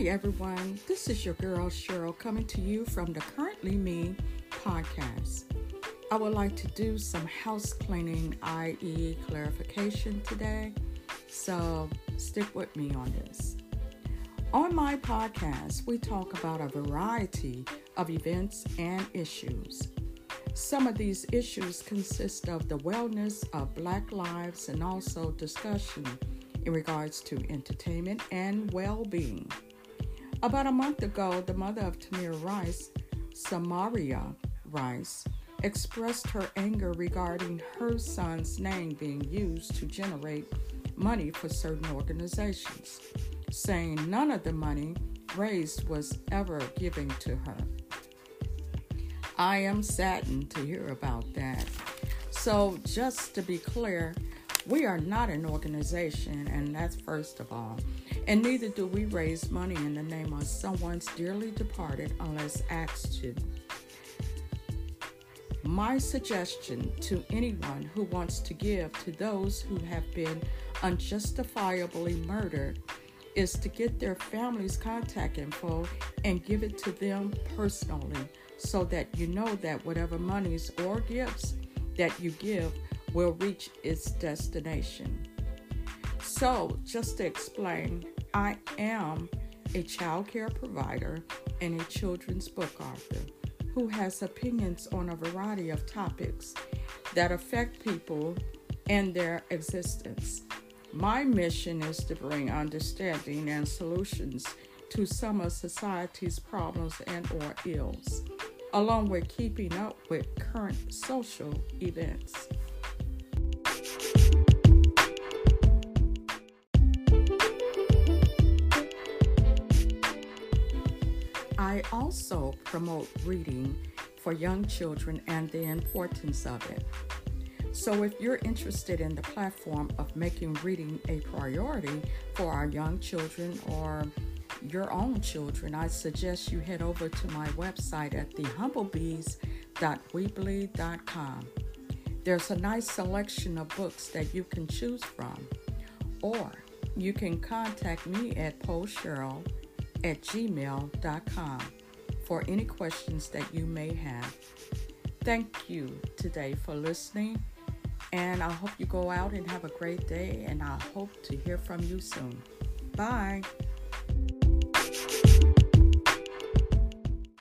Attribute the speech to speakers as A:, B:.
A: Hi, everyone. This is your girl Cheryl coming to you from the Currently Me podcast. I would like to do some house cleaning, i.e., clarification today. So stick with me on this. On my podcast, we talk about a variety of events and issues. Some of these issues consist of the wellness of Black lives and also discussion in regards to entertainment and well being. About a month ago, the mother of Tamir Rice, Samaria Rice, expressed her anger regarding her son's name being used to generate money for certain organizations, saying none of the money raised was ever given to her. I am saddened to hear about that. So, just to be clear, we are not an organization, and that's first of all. And neither do we raise money in the name of someone's dearly departed unless asked to. My suggestion to anyone who wants to give to those who have been unjustifiably murdered is to get their family's contact info and give it to them personally so that you know that whatever monies or gifts that you give will reach its destination. So, just to explain, I am a child care provider and a children's book author who has opinions on a variety of topics that affect people and their existence. My mission is to bring understanding and solutions to some of society's problems and or ills, along with keeping up with current social events. I also promote reading for young children and the importance of it. So, if you're interested in the platform of making reading a priority for our young children or your own children, I suggest you head over to my website at thehumblebees.weebly.com. There's a nice selection of books that you can choose from, or you can contact me at postcheryl at gmail.com for any questions that you may have. Thank you today for listening, and I hope you go out and have a great day, and I hope to hear from you soon. Bye.